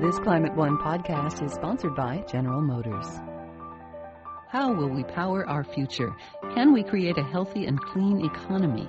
This Climate One podcast is sponsored by General Motors. How will we power our future? Can we create a healthy and clean economy?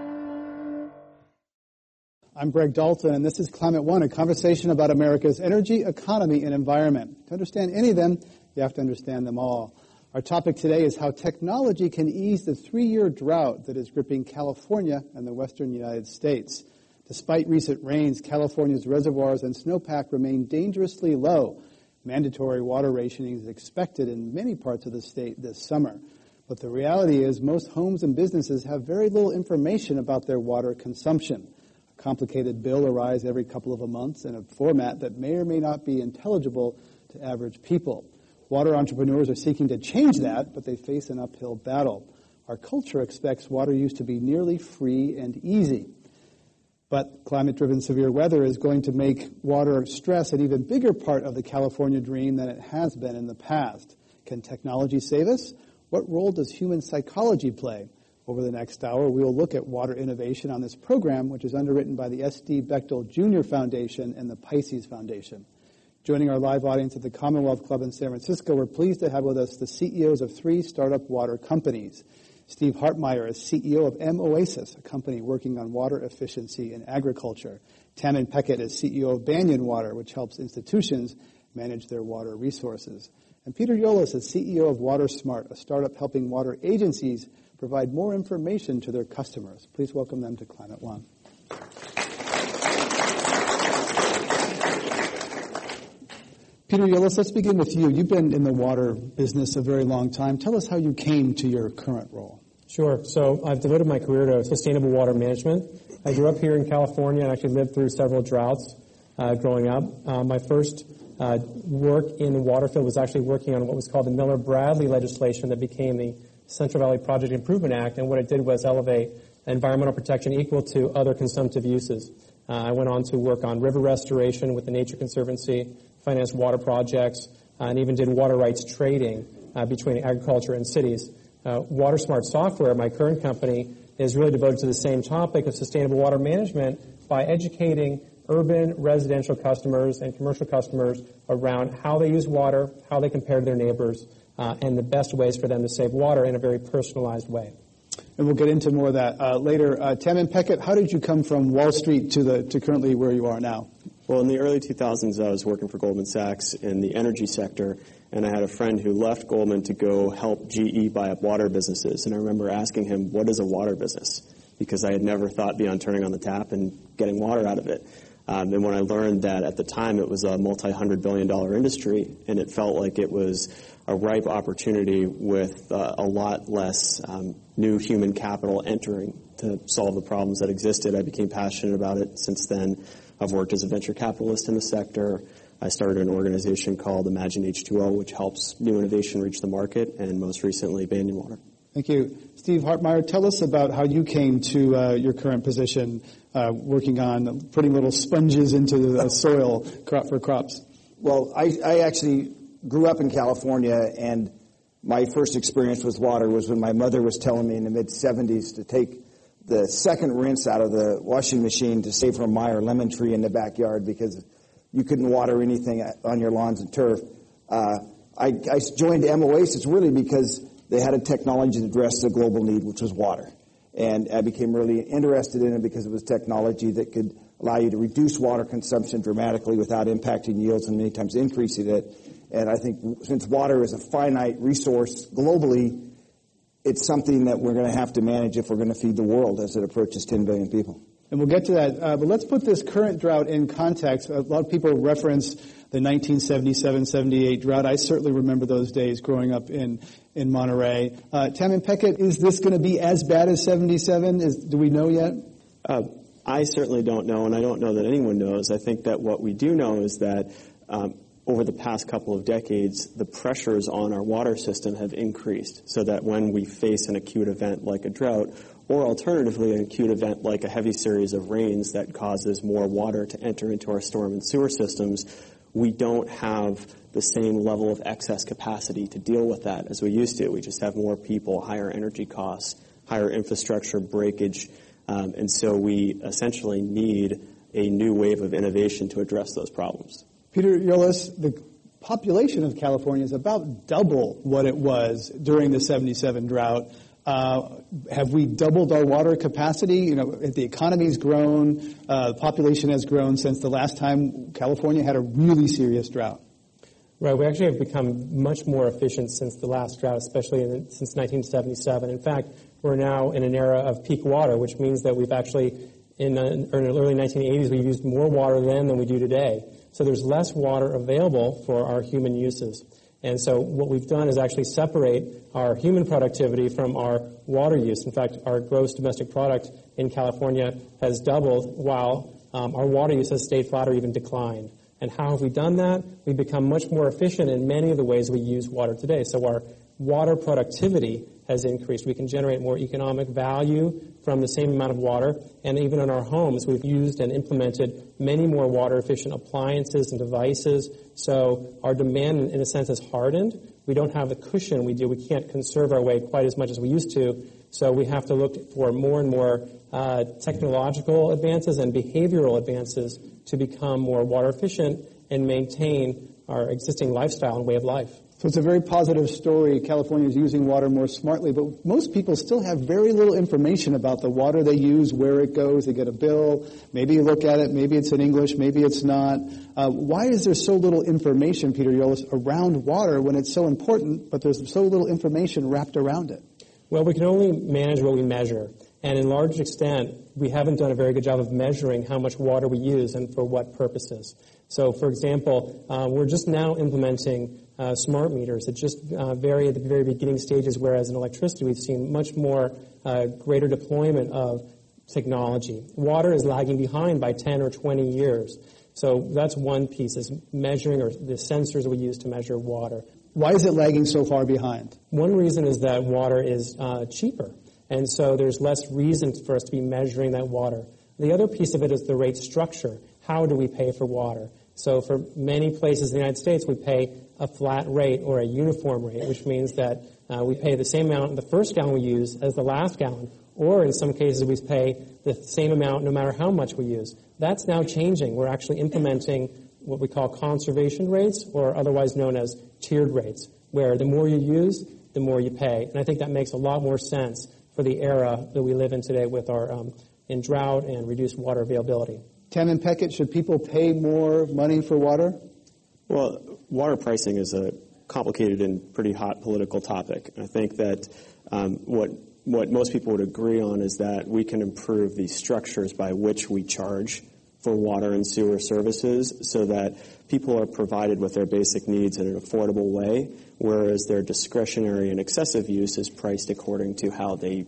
I'm Greg Dalton, and this is Climate One, a conversation about America's energy, economy, and environment. To understand any of them, you have to understand them all. Our topic today is how technology can ease the three-year drought that is gripping California and the western United States. Despite recent rains, California's reservoirs and snowpack remain dangerously low. Mandatory water rationing is expected in many parts of the state this summer. But the reality is most homes and businesses have very little information about their water consumption. Complicated bill arise every couple of a month in a format that may or may not be intelligible to average people. Water entrepreneurs are seeking to change that, but they face an uphill battle. Our culture expects water use to be nearly free and easy. But climate driven severe weather is going to make water stress an even bigger part of the California dream than it has been in the past. Can technology save us? What role does human psychology play? Over the next hour, we will look at water innovation on this program, which is underwritten by the S.D. Bechtel Jr. Foundation and the Pisces Foundation. Joining our live audience at the Commonwealth Club in San Francisco, we're pleased to have with us the CEOs of three startup water companies. Steve Hartmeyer is CEO of M Oasis, a company working on water efficiency in agriculture. Tamin Pechet is CEO of Banyan Water, which helps institutions manage their water resources. And Peter Yolles is CEO of WaterSmart, a startup helping water agencies provide more information to their customers. Please welcome them to Climate One. Peter Yolles, let's begin with you. You've been in the water business a very long time. Tell us how you came to your current role. Sure. So I've devoted my career to sustainable water management. I grew up here in California and actually lived through several droughts uh, growing up. Uh, my first uh, work in the water field was actually working on what was called the Miller-Bradley legislation that became the Central Valley Project Improvement Act. And what it did was elevate environmental protection equal to other consumptive uses. Uh, I went on to work on river restoration with the Nature Conservancy, financed water projects, uh, and even did water rights trading uh, between agriculture and cities. Uh, WaterSmart Software, my current company, is really devoted to the same topic of sustainable water management by educating urban residential customers and commercial customers around how they use water, how they compare to their neighbors, uh, and the best ways for them to save water in a very personalized way. And we'll get into more of that uh, later. Uh, Tamin Pechet, how did you come from Wall Street to the to currently where you are now? Well, in the early 2000s, I was working for Goldman Sachs in the energy sector, and I had a friend who left Goldman to go help GE buy up water businesses. And I remember asking him, what is a water business? Because I had never thought beyond turning on the tap and getting water out of it. Um, and when I learned that at the time it was a multi-hundred billion dollar industry, and it felt like it was a ripe opportunity with uh, a lot less um, new human capital entering to solve the problems that existed, I became passionate about it since then. I've worked as a venture capitalist in the sector. I started an organization called Imagine H2O, which helps new innovation reach the market, and most recently, Banyan Water. Thank you. Steve Hartmeyer, tell us about how you came to uh, your current position uh, working on putting little sponges into the soil crop for crops. Well, I, I actually grew up in California, and my first experience with water was when my mother was telling me in the mid 70s to take the second rinse out of the washing machine to save her Meyer lemon tree in the backyard because you couldn't water anything on your lawns and turf. Uh, I, I joined M Oasis really because they had a technology to address the global need, which was water. And I became really interested in it because it was technology that could allow you to reduce water consumption dramatically without impacting yields and many times increasing it. And I think since water is a finite resource globally, it's something that we're going to have to manage if we're going to feed the world as it approaches 10 billion people. And we'll get to that. Uh, but let's put this current drought in context. A lot of people reference the 1977-78 drought. I certainly remember those days growing up in, in Monterey. Uh, Tamin Pechet, is this going to be as bad as 77? Is, do we know yet? Uh, I certainly don't know, and I don't know that anyone knows. I think that what we do know is that um, over the past couple of decades, the pressures on our water system have increased so that when we face an acute event like a drought, or alternatively, an acute event like a heavy series of rains that causes more water to enter into our storm and sewer systems, we don't have the same level of excess capacity to deal with that as we used to. We just have more people, higher energy costs, higher infrastructure breakage, um, and so we essentially need a new wave of innovation to address those problems. Peter Yolles, the population of California is about double what it was during the 77 drought. Uh, have we doubled our water capacity? You know, the economy's grown, uh, the population has grown since the last time California had a really serious drought. Right. We actually have become much more efficient since the last drought, especially in, since 1977. In fact, we're now in an era of peak water, which means that we've actually, in, in the early 1980s, we used more water then than we do today. So there's less water available for our human uses. And so what we've done is actually separate our human productivity from our water use. In fact, our gross domestic product in California has doubled while um, our water use has stayed flat or even declined. And how have we done that? We've become much more efficient in many of the ways we use water today. So our water productivity has increased. We can generate more economic value from the same amount of water. And even in our homes, we've used and implemented many more water efficient appliances and devices. So our demand, in a sense, has hardened. We don't have the cushion we do. We can't conserve our way quite as much as we used to. So we have to look for more and more uh, technological advances and behavioral advances to become more water efficient and maintain our existing lifestyle and way of life. So it's a very positive story. California is using water more smartly, but most people still have very little information about the water they use, where it goes. They get a bill. Maybe you look at it. Maybe it's in English. Maybe it's not. Uh, why is there so little information, Peter Yolles, around water when it's so important, but there's so little information wrapped around it? Well, we can only manage what we measure. And in large extent, we haven't done a very good job of measuring how much water we use and for what purposes. So, for example, uh, we're just now implementing uh, smart meters that just uh, vary at the very beginning stages, whereas in electricity we've seen much more uh, greater deployment of technology. Water is lagging behind by 10 or 20 years. So that's one piece is measuring or the sensors we use to measure water. Why is it lagging so far behind? One reason is that water is uh, cheaper. And so there's less reason for us to be measuring that water. The other piece of it is the rate structure. How do we pay for water? So for many places in the United States, we pay a flat rate or a uniform rate, which means that uh, we pay the same amount the first gallon we use as the last gallon, or in some cases we pay the same amount no matter how much we use. That's now changing. We're actually implementing what we call conservation rates, or otherwise known as tiered rates, where the more you use, the more you pay. And I think that makes a lot more sense for the era that we live in today with our um, in drought and reduced water availability. Tamin Pechet, should people pay more money for water? Well, water pricing is a complicated and pretty hot political topic. I think that um, what what most people would agree on is that we can improve the structures by which we charge for water and sewer services so that people are provided with their basic needs in an affordable way, whereas their discretionary and excessive use is priced according to how they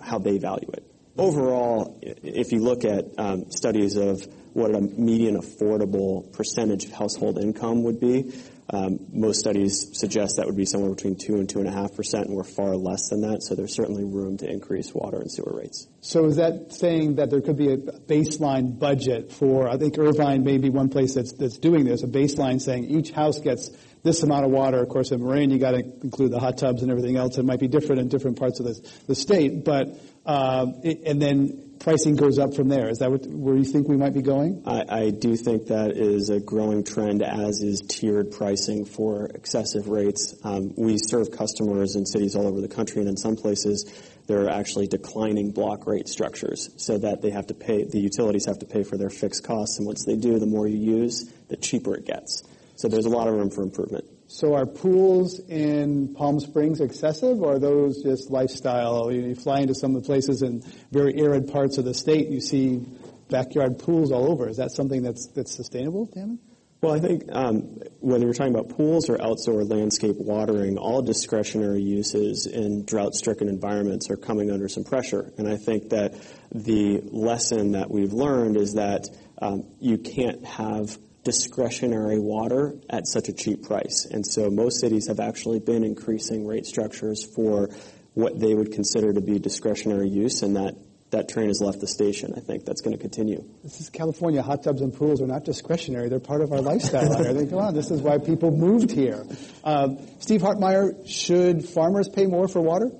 how they value it. Overall, if you look at um, studies of what a median affordable percentage of household income would be. Um, most studies suggest that would be somewhere between two and two and a half percent, and we're far less than that. So there's certainly room to increase water and sewer rates. So is that saying that there could be a baseline budget for? I think Irvine may be one place that's that's doing this. A baseline saying each house gets this amount of water. Of course, in Marin, you got to include the hot tubs and everything else. It might be different in different parts of the, the state, but uh, it, and then pricing goes up from there. Is that what, where you think we might be going? I, I, do think that is a growing trend, as is tiered pricing for excessive rates. Um, we serve customers in cities all over the country, and in some places, there are actually declining block rate structures, so that they have to pay. The utilities have to pay for their fixed costs, and once they do, the more you use, the cheaper it gets. So there's a lot of room for improvement. So are pools in Palm Springs excessive, or are those just lifestyle? You, fly into some of the places in very arid parts of the state, you see backyard pools all over. Is that something that's that's sustainable, Tamin? Well, I think um, whether we're talking about pools or outdoor landscape watering, all discretionary uses in drought-stricken environments are coming under some pressure. And I think that the lesson that we've learned is that um, you can't have discretionary water at such a cheap price. And so most cities have actually been increasing rate structures for what they would consider to be discretionary use, and that that train has left the station. I think that's going to continue. This is California. Hot tubs and pools are not discretionary. They're part of our lifestyle here. They go on. This is why people moved here. Uh, Steve Hartmeyer, should farmers pay more for water?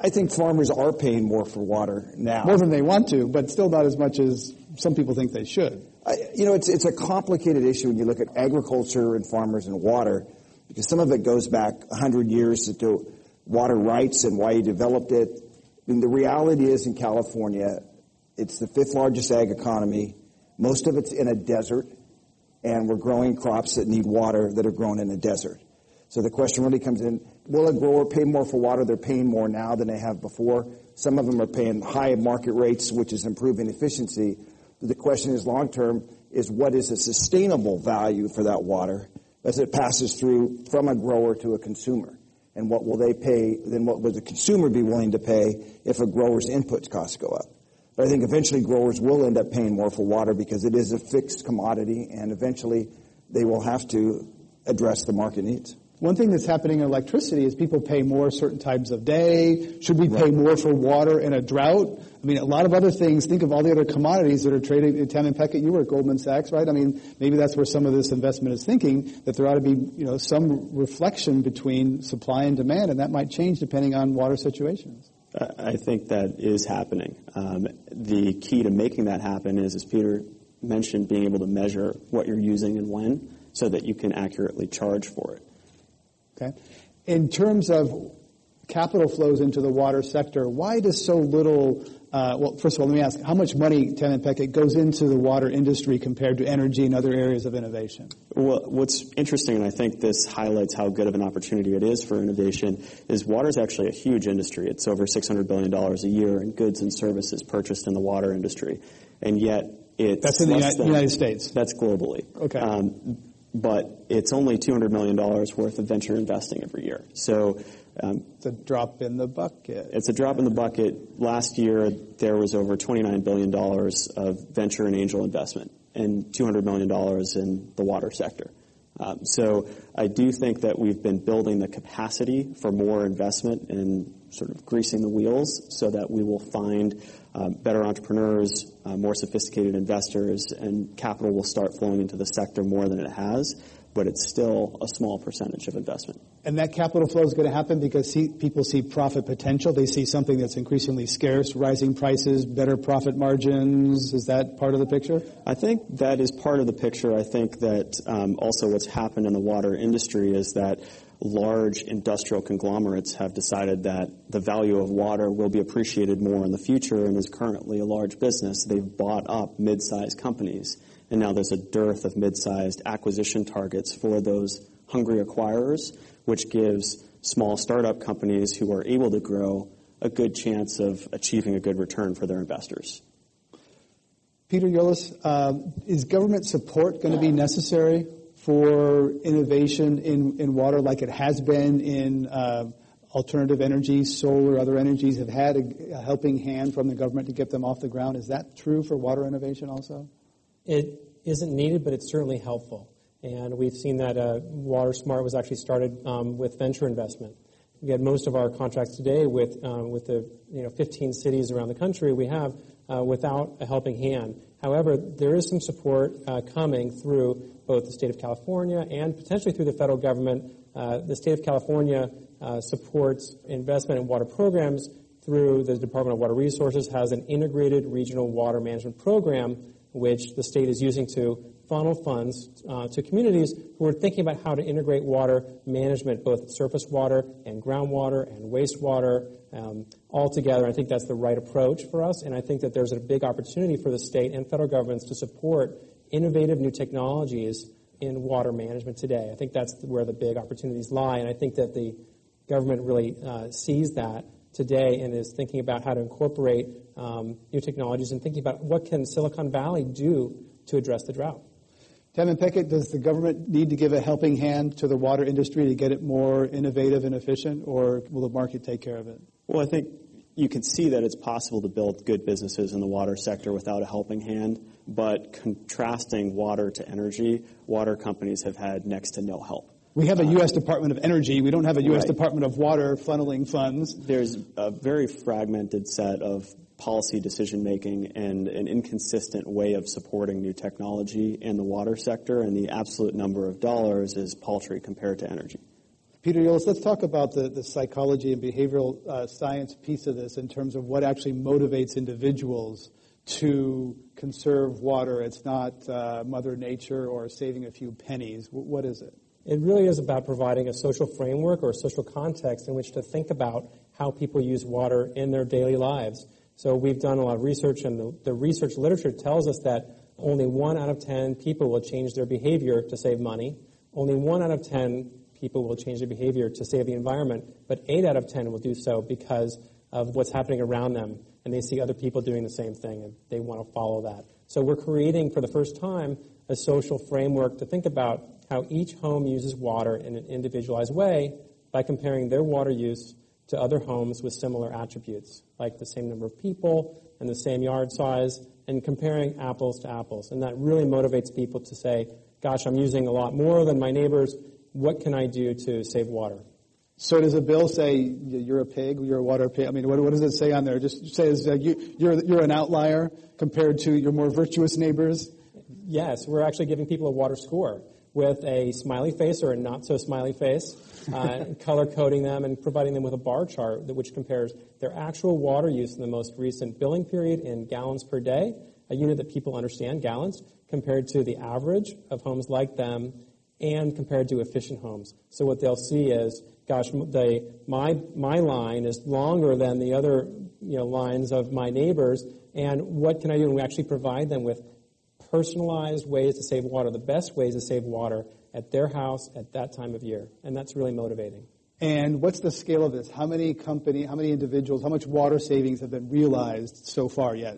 I think farmers are paying more for water now. More than they want to, but still not as much as some people think they should. I, you know, it's, it's a complicated issue when you look at agriculture and farmers and water, because some of it goes back 100 years to water rights and why you developed it. And the reality is in California, it's the fifth largest ag economy. Most of it's in a desert, and we're growing crops that need water that are grown in a desert. So the question really comes in, will a grower pay more for water? They're paying more now than they have before. Some of them are paying high market rates, which is improving efficiency. The question is long term is what is a sustainable value for that water as it passes through from a grower to a consumer? And what will they pay, then what would the consumer be willing to pay if a grower's input costs go up? But I think eventually growers will end up paying more for water because it is a fixed commodity and eventually they will have to address the market needs. One thing that's happening in electricity is people pay more certain times of day. Should we right. pay more for water in a drought? I mean, a lot of other things. Think of all the other commodities that are traded. Tamin Pechet, you were at Goldman Sachs, right? I mean, maybe that's where some of this investment is thinking that there ought to be, you know, some reflection between supply and demand, and that might change depending on water situations. I think that is happening. Um, the key to making that happen is, as Peter mentioned, being able to measure what you're using and when, so that you can accurately charge for it. Okay. In terms of capital flows into the water sector, why does so little, uh, well, first of all, let me ask, how much money, Tamin Pechet, goes into the water industry compared to energy and other areas of innovation? Well, what's interesting, and I think this highlights how good of an opportunity it is for innovation, is water is actually a huge industry. It's over $600 billion a year in goods and services purchased in the water industry. And yet, it's That's in the United, than, United States. That's globally. Okay. Um, but it's only $200 million worth of venture investing every year. So um, it's a drop in the bucket. It's a drop in the bucket. Last year, there was over $29 billion of venture and angel investment and $200 million in the water sector. Um, so I do think that we've been building the capacity for more investment and sort of greasing the wheels so that we will find um, better entrepreneurs, uh, more sophisticated investors, and capital will start flowing into the sector more than it has, but it's still a small percentage of investment. And that capital flow is going to happen because see, people see profit potential. They see something that's increasingly scarce, rising prices, better profit margins. Is that part of the picture? I think that is part of the picture. I think that um, also what's happened in the water industry is that large industrial conglomerates have decided that the value of water will be appreciated more in the future and is currently a large business. They've bought up mid-sized companies, and now there's a dearth of mid-sized acquisition targets for those hungry acquirers, which gives small startup companies who are able to grow a good chance of achieving a good return for their investors. Peter Yolles, uh, is government support going to be necessary for innovation in, in water like it has been in uh, alternative energies, solar, other energies have had a, a, helping hand from the government to get them off the ground. Is that true for water innovation also? It isn't needed, but it's certainly helpful. And we've seen that uh, Water Smart was actually started um, with venture investment. We had most of our contracts today with um, with the you know 15 cities around the country. We have uh, without a helping hand. However, there is some support uh, coming through both the state of California and potentially through the federal government. Uh, the state of California uh, supports investment in water programs through the Department of Water Resources has an integrated regional water management program which the state is using to funnel funds uh, to communities who are thinking about how to integrate water management, both surface water and groundwater and wastewater, um, all together. I think that's the right approach for us, and I think that there's a big opportunity for the state and federal governments to support innovative new technologies in water management today. I think that's where the big opportunities lie, and I think that the government really uh, sees that today and is thinking about how to incorporate um, new technologies and thinking about what can Silicon Valley do to address the drought. Tamin Pechet, does the government need to give a helping hand to the water industry to get it more innovative and efficient, or will the market take care of it? Well, I think you can see that it's possible to build good businesses in the water sector without a helping hand, but contrasting water to energy, water companies have had next to no help. We have a U.S. Department of Energy. We don't have a U.S. Right. Department of Water funneling funds. There's a very fragmented set of policy decision making and an inconsistent way of supporting new technology in the water sector, and the absolute number of dollars is paltry compared to energy. Peter Yolles, let's talk about the, the psychology and behavioral uh, science piece of this in terms of what actually motivates individuals to conserve water. It's not uh, Mother Nature or saving a few pennies. W- what is it? It really is about providing a social framework or a social context in which to think about how people use water in their daily lives. So we've done a lot of research, and the, the research literature tells us that only one out of ten people will change their behavior to save money. Only one out of ten people will change their behavior to save the environment, but eight out of ten will do so because of what's happening around them, and they see other people doing the same thing, and they want to follow that. So we're creating, for the first time, a social framework to think about how each home uses water in an individualized way by comparing their water use to other homes with similar attributes, like the same number of people and the same yard size, and comparing apples to apples. And that really motivates people to say, gosh, I'm using a lot more than my neighbors. What can I do to save water? So does a bill say you're a pig, you're a water pig? I mean, what, what does it say on there? Just says uh, you, you're, you're an outlier compared to your more virtuous neighbors? Yes, we're actually giving people a water score with a smiley face or a not so smiley face, uh, color coding them and providing them with a bar chart that, which compares their actual water use in the most recent billing period in gallons per day, a unit that people understand, gallons, compared to the average of homes like them and compared to efficient homes. So what they'll see is, gosh, they, my, my line is longer than the other you know, lines of my neighbors, and what can I do? And we actually provide them with personalized ways to save water, the best ways to save water at their house at that time of year. And that's really motivating. And what's the scale of this? How many company, how many individuals, how much water savings have been realized so far yet?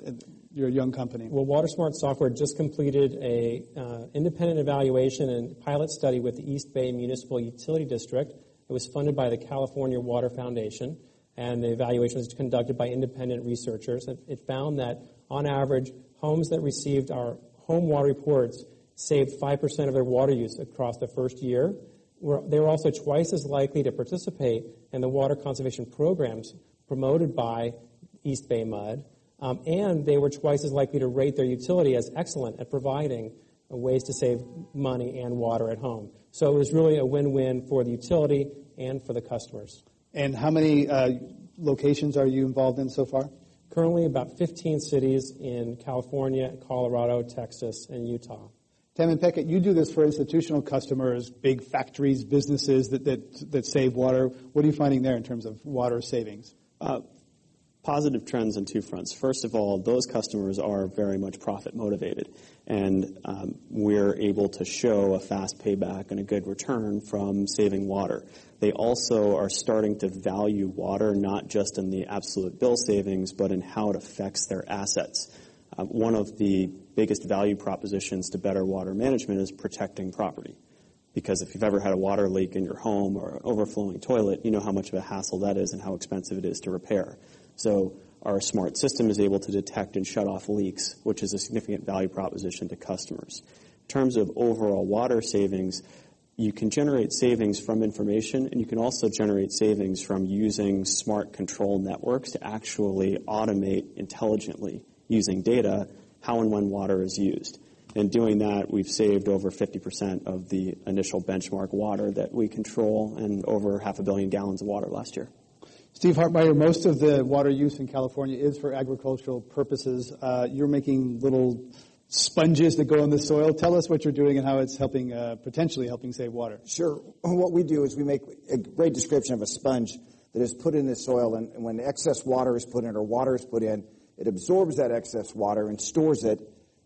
You're a young company. Well, WaterSmart Software just completed a uh, independent evaluation and pilot study with the East Bay Municipal Utility District. It was funded by the California Water Foundation, and the evaluation was conducted by independent researchers. It, it found that, on average, homes that received our home water reports saved 5% of their water use across the first year. They were also twice as likely to participate in the water conservation programs promoted by East Bay Mud, um, and they were twice as likely to rate their utility as excellent at providing ways to save money and water at home. So it was really a win-win for the utility and for the customers. And how many uh, locations are you involved in so far? Currently, about 15 cities in California, Colorado, Texas, and Utah. Tamin Pechet, you do this for institutional customers, big factories, businesses that, that, that save water. What are you finding there in terms of water savings? Uh, positive trends on two fronts. First of all, those customers are very much profit motivated, and um, we're able to show a fast payback and a good return from saving water. They also are starting to value water not just in the absolute bill savings, but in how it affects their assets. Uh, one of the biggest value propositions to better water management is protecting property. Because if you've ever had a water leak in your home or an overflowing toilet, you know how much of a hassle that is and how expensive it is to repair. So our smart system is able to detect and shut off leaks, which is a significant value proposition to customers. In terms of overall water savings, you can generate savings from information and you can also generate savings from using smart control networks to actually automate intelligently using data how and when water is used. In doing that, we've saved over 50% of the initial benchmark water that we control and over half a billion gallons of water last year. Steve Hartmeyer, most of the water use in California is for agricultural purposes. Uh, you're making little sponges that go in the soil. Tell us what you're doing and how it's helping, uh, potentially helping save water. Sure. What we do is we make a great description of a sponge that is put in the soil, and when excess water is put in or water is put in, it absorbs that excess water and stores it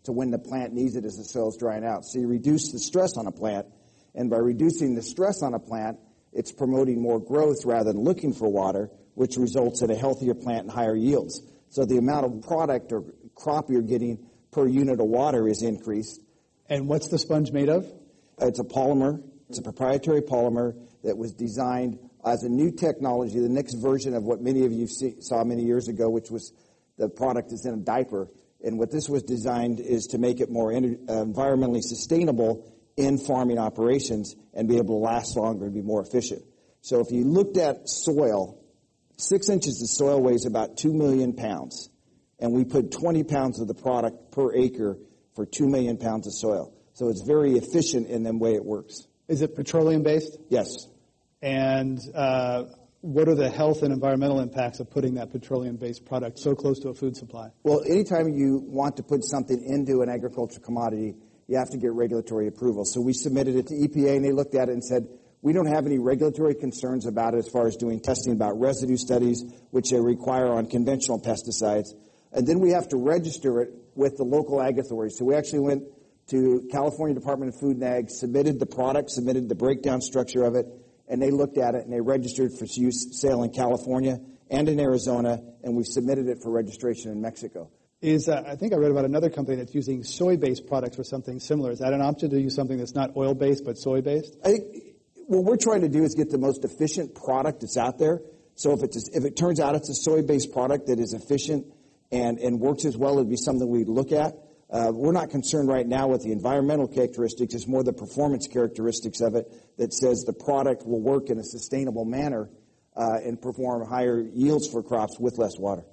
to when the plant needs it as the soil is drying out. So you reduce the stress on a plant, and by reducing the stress on a plant, it's promoting more growth rather than looking for water, which results in a healthier plant and higher yields. So the amount of product or crop you're getting per unit of water is increased. And what's the sponge made of? It's a polymer. It's a proprietary polymer that was designed as a new technology, the next version of what many of you see, saw many years ago, which was the product is in a diaper. And what this was designed is to make it more uh, environmentally sustainable in farming operations and be able to last longer and be more efficient. So if you looked at soil, six inches of soil weighs about two million pounds. And we put 20 pounds of the product per acre for two million pounds of soil. So it's very efficient in the way it works. Is it petroleum based? Yes. And uh, what are the health and environmental impacts of putting that petroleum-based product so close to a food supply? Well, anytime you want to put something into an agricultural commodity, you have to get regulatory approval. So we submitted it to EPA, and they looked at it and said, we don't have any regulatory concerns about it as far as doing testing about residue studies, which they require on conventional pesticides. And then we have to register it with the local ag authorities. So we actually went to California Department of Food and Ag, submitted the product, submitted the breakdown structure of it, and they looked at it and they registered for use sale in California and in Arizona, and we've submitted it for registration in Mexico. Is uh, I think I read about another company that's using soy-based products for something similar. Is that an option to use something that's not oil-based but soy-based? I think what we're trying to do is get the most efficient product that's out there. So if it's if it turns out it's a soy-based product that is efficient and and works as well, it'd be something we'd look at. Uh, we're not concerned right now with the environmental characteristics. It's more the performance characteristics of it that says the product will work in a sustainable manner uh, and perform higher yields for crops with less water.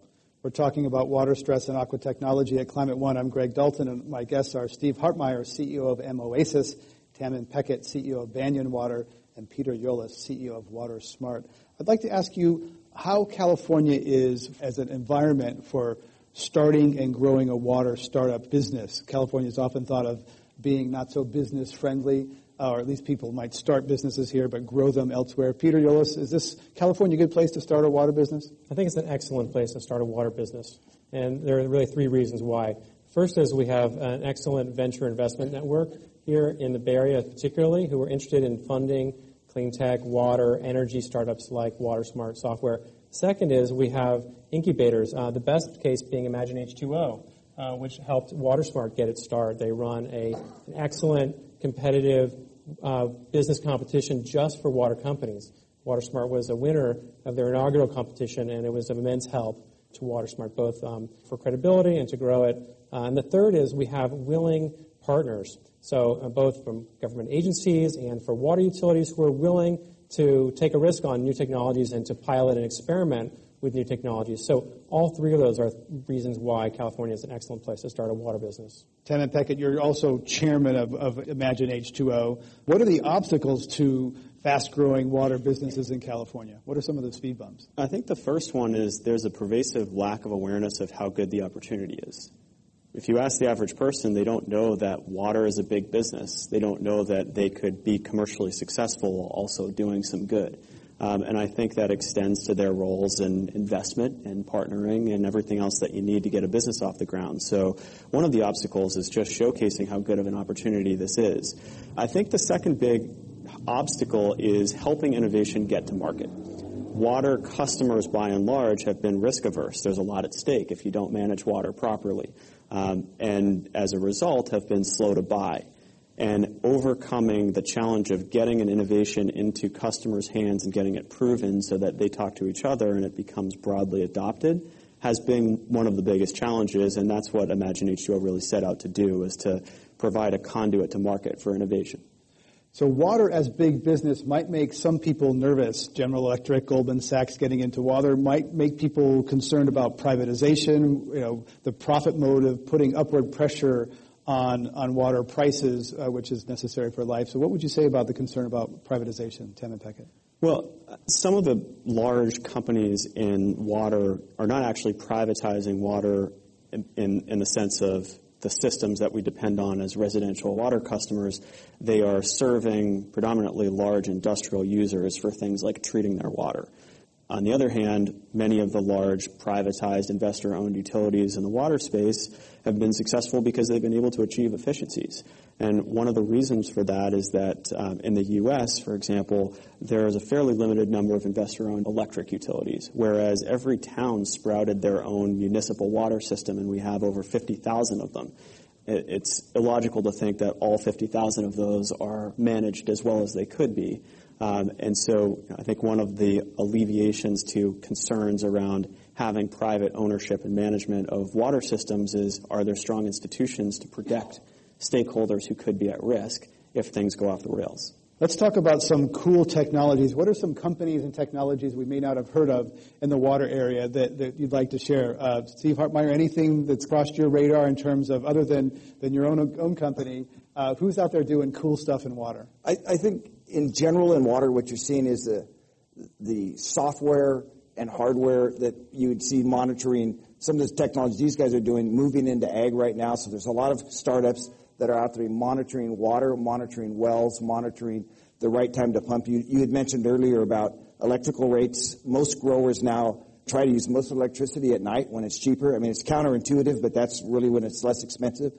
We're talking about water stress and aqua technology at Climate One. I'm Greg Dalton, and my guests are Steve Hartmeyer, CEO of MOASIS, Tamin Pechet, CEO of Banyan Water, and Peter Yolles, CEO of Water Smart. I'd like to ask you how California is as an environment for starting and growing a water startup business. California is often thought of being not so business friendly, uh, or at least people might start businesses here but grow them elsewhere. Peter Yolles, is this California a good place to start a water business? I think it's an excellent place to start a water business. And there are really three reasons why. First is we have an excellent venture investment network here in the Bay Area particularly who are interested in funding clean tech, water, energy startups like WaterSmart Software Second is we have incubators, uh, the best case being Imagine H2O, uh, which helped WaterSmart get its start. They run a, an excellent competitive uh, business competition just for water companies. WaterSmart was a winner of their inaugural competition, and it was of immense help to WaterSmart, both um, for credibility and to grow it. Uh, and the third is we have willing partners, so uh, both from government agencies and for water utilities who are willing to take a risk on new technologies and to pilot and experiment with new technologies. So all three of those are reasons why California is an excellent place to start a water business. Tamin Pechet, you're also chairman of, of Imagine H2O. What are the obstacles to fast-growing water businesses in California? What are some of the speed bumps? I think the first one is there's a pervasive lack of awareness of how good the opportunity is. If you ask the average person, they don't know that water is a big business. They don't know that they could be commercially successful while also doing some good. Um, and I think that extends to their roles in investment and partnering and everything else that you need to get a business off the ground. So one of the obstacles is just showcasing how good of an opportunity this is. I think the second big obstacle is helping innovation get to market water customers by and large have been risk averse. There's a lot at stake if you don't manage water properly um, and as a result have been slow to buy. And overcoming the challenge of getting an innovation into customers' hands and getting it proven so that they talk to each other and it becomes broadly adopted has been one of the biggest challenges, and that's what Imagine H2O really set out to do, is to provide a conduit to market for innovation. So water as big business might make some people nervous. General Electric, Goldman Sachs getting into water might make people concerned about privatization, you know, the profit motive, putting upward pressure on, on water prices, uh, which is necessary for life. So what would you say about the concern about privatization, Tamin Pechet? Well, some of the large companies in water are not actually privatizing water in, in, in the sense of the systems that we depend on as residential water customers, they are serving predominantly large industrial users for things like treating their water. On the other hand, many of the large privatized investor owned utilities in the water space have been successful because they've been able to achieve efficiencies. And one of the reasons for that is that um, in the U.S., for example, there is a fairly limited number of investor-owned electric utilities, whereas every town sprouted their own municipal water system, and we have over 50,000 of them. It's illogical to think that all 50,000 of those are managed as well as they could be. Um, and so I think one of the alleviations to concerns around having private ownership and management of water systems is are there strong institutions to protect stakeholders who could be at risk if things go off the rails? Let's talk about some cool technologies. What are some companies and technologies we may not have heard of in the water area that, that you'd like to share? Uh, Steve Hartmeyer, anything that's crossed your radar in terms of other than, than your own, own company? Uh, who's out there doing cool stuff in water? I, I think in general in water, what you're seeing is the, the software and hardware that you would see monitoring some of the technology these guys are doing, moving into ag right now. So there's a lot of startups that are out there monitoring water, monitoring wells, monitoring the right time to pump. You, you had mentioned earlier about electrical rates. Most growers now try to use most electricity at night when it's cheaper. I mean, it's counterintuitive, but that's really when it's less expensive.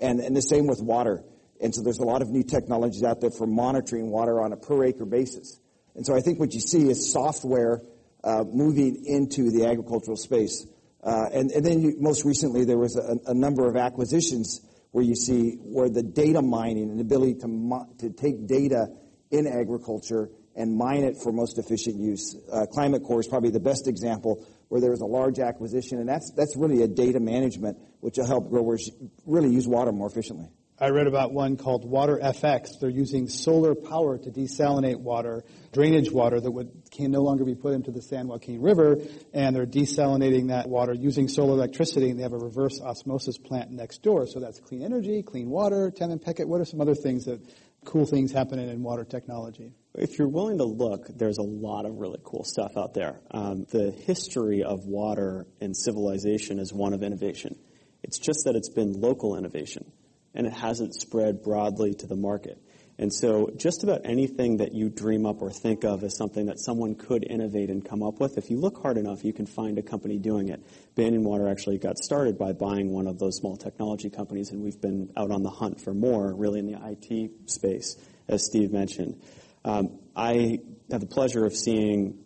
And, and the same with water. And so there's a lot of new technologies out there for monitoring water on a per acre basis. And so I think what you see is software uh, moving into the agricultural space. Uh, and, and, then you, most recently there was a, a, number of acquisitions where you see where the data mining and the ability to, mo- to take data in agriculture and mine it for most efficient use. Uh, Climate Corp is probably the best example where there was a large acquisition, and that's, that's really a data management which will help growers really use water more efficiently. I read about one called Water FX. They're using solar power to desalinate water, drainage water that would, can no longer be put into the San Joaquin River, and they're desalinating that water using solar electricity, and they have a reverse osmosis plant next door. So that's clean energy, clean water. Tamin Pechet, what are some other things that, cool things happening in water technology? If you're willing to look, there's a lot of really cool stuff out there. Um, the history of water and civilization is one of innovation. It's just that it's been local innovation and it hasn't spread broadly to the market. And so just about anything that you dream up or think of as something that someone could innovate and come up with, if you look hard enough, you can find a company doing it. Banyan Water actually got started by buying one of those small technology companies, and we've been out on the hunt for more, really in the IT space, as Steve mentioned. Um, I have the pleasure of seeing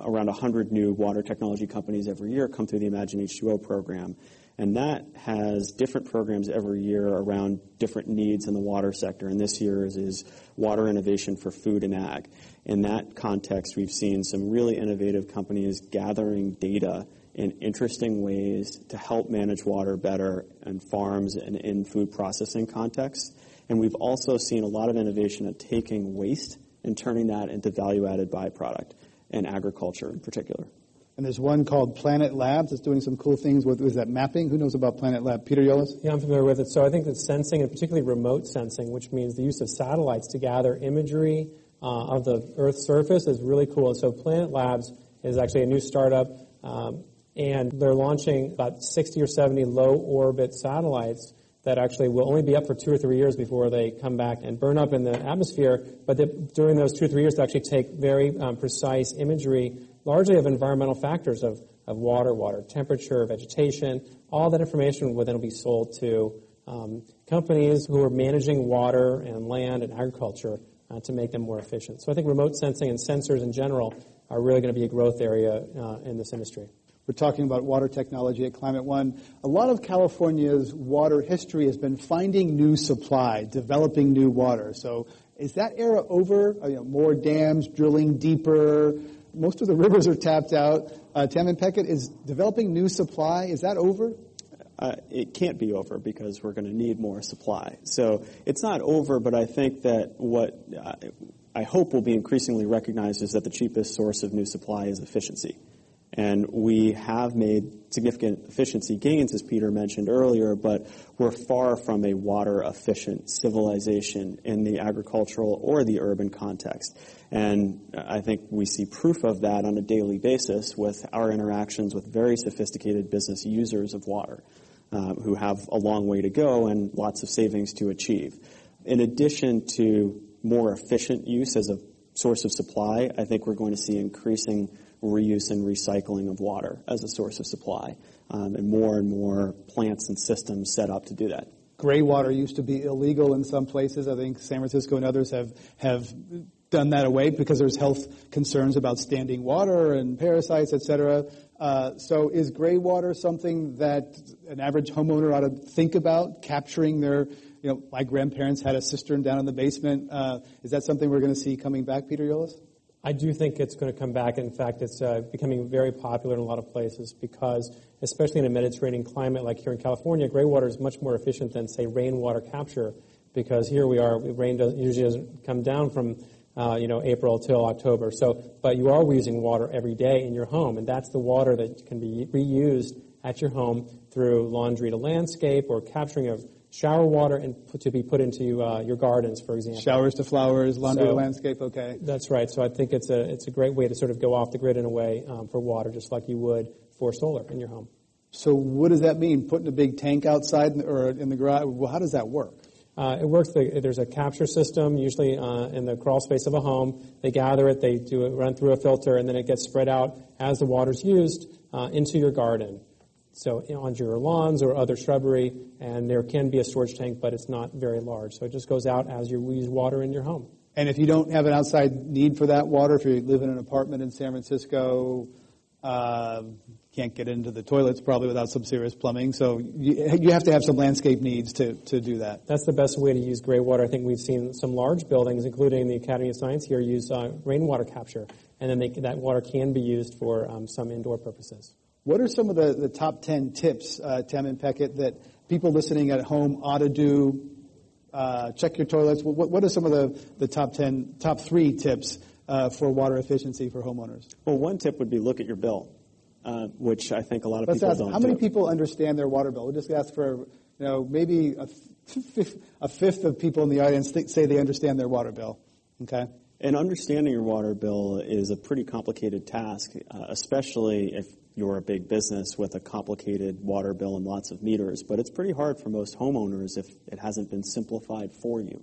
around 100 new water technology companies every year come through the Imagine H2O program. And that has different programs every year around different needs in the water sector. And this year is, is water innovation for food and ag. In that context, we've seen some really innovative companies gathering data in interesting ways to help manage water better in farms and in food processing contexts. And we've also seen a lot of innovation at taking waste and turning that into value added byproduct in agriculture in particular. And there's one called Planet Labs that's doing some cool things with, that mapping? Who knows about Planet Lab? Peter Yolles? Yeah, I'm familiar with it. So I think that sensing, and particularly remote sensing, which means the use of satellites to gather imagery uh, of the Earth's surface is really cool. And so Planet Labs is actually a new startup, um, and they're launching about 60 or 70 low orbit satellites that actually will only be up for two or three years before they come back and burn up in the atmosphere. But during those two or three years, they actually take very um, precise imagery largely of environmental factors of, of water, water temperature, vegetation. All that information will then be sold to um, companies who are managing water and land and agriculture uh, to make them more efficient. So I think remote sensing and sensors in general are really going to be a growth area uh, in this industry. We're talking about water technology at Climate One. A lot of California's water history has been finding new supply, developing new water. So is that era over? Uh, you know, more dams, drilling deeper, most of the rivers are tapped out. Uh, Tamin Pechet is developing new supply. Is that over? Uh, it can't be over because we're going to need more supply. So it's not over, but I think that what uh, I hope will be increasingly recognized is that the cheapest source of new supply is efficiency. And we have made significant efficiency gains, as Peter mentioned earlier, but we're far from a water efficient civilization in the agricultural or the urban context. And I think we see proof of that on a daily basis with our interactions with very sophisticated business users of water uh, who have a long way to go and lots of savings to achieve. In addition to more efficient use as a source of supply, I think we're going to see increasing reuse and recycling of water as a source of supply, um, and more and more plants and systems set up to do that. Gray water used to be illegal in some places. I think San Francisco and others have have done that away because there's health concerns about standing water and parasites, et cetera. Uh, so is gray water something that an average homeowner ought to think about capturing their you know, my grandparents had a cistern down in the basement. Uh, is that something we're going to see coming back, Peter Yolles? I do think it's going to come back. In fact, it's uh, becoming very popular in a lot of places because, especially in a Mediterranean climate like here in California, gray water is much more efficient than, say, rainwater capture because here we are, rain does, usually doesn't come down from uh, you know, April till October. So, but you are using water every day in your home, and that's the water that can be reused at your home through laundry to landscape or capturing of shower water and put, to be put into uh, your gardens, for example. Showers to flowers, laundry so, to landscape. Okay. That's right. So I think it's a it's a great way to sort of go off the grid in a way um, for water, just like you would for solar in your home. So what does that mean? Putting a big tank outside or in the garage? Well, how does that work? Uh, it works. There's a capture system, usually uh, in the crawl space of a home. They gather it, they do it, run through a filter, and then it gets spread out as the water's used uh, into your garden so on your lawns or other shrubbery, and there can be a storage tank, but it's not very large. So it just goes out as you use water in your home. And if you don't have an outside need for that water, if you live in an apartment in San Francisco, uh, can't get into the toilets probably without some serious plumbing. So you, you have to have some landscape needs to, to do that. That's the best way to use gray water. I think we've seen some large buildings, including the Academy of Science here, use uh, rainwater capture, and then they, that water can be used for um, some indoor purposes. What are some of the, the top 10 tips, uh, and Pechet, that people listening at home ought to do? Uh, check your toilets. What, what are some of the, the top 10, top three tips uh, for water efficiency for homeowners? Well, one tip would be look at your bill, uh, which I think a lot of Let's people ask, don't. How many do. people understand their water bill? We'll just ask for, you know, maybe a fifth, fifth of people in the audience th- say they understand their water bill. Okay. And understanding your water bill is a pretty complicated task, uh, especially if you're a big business with a complicated water bill and lots of meters, but it's pretty hard for most homeowners if it hasn't been simplified for you.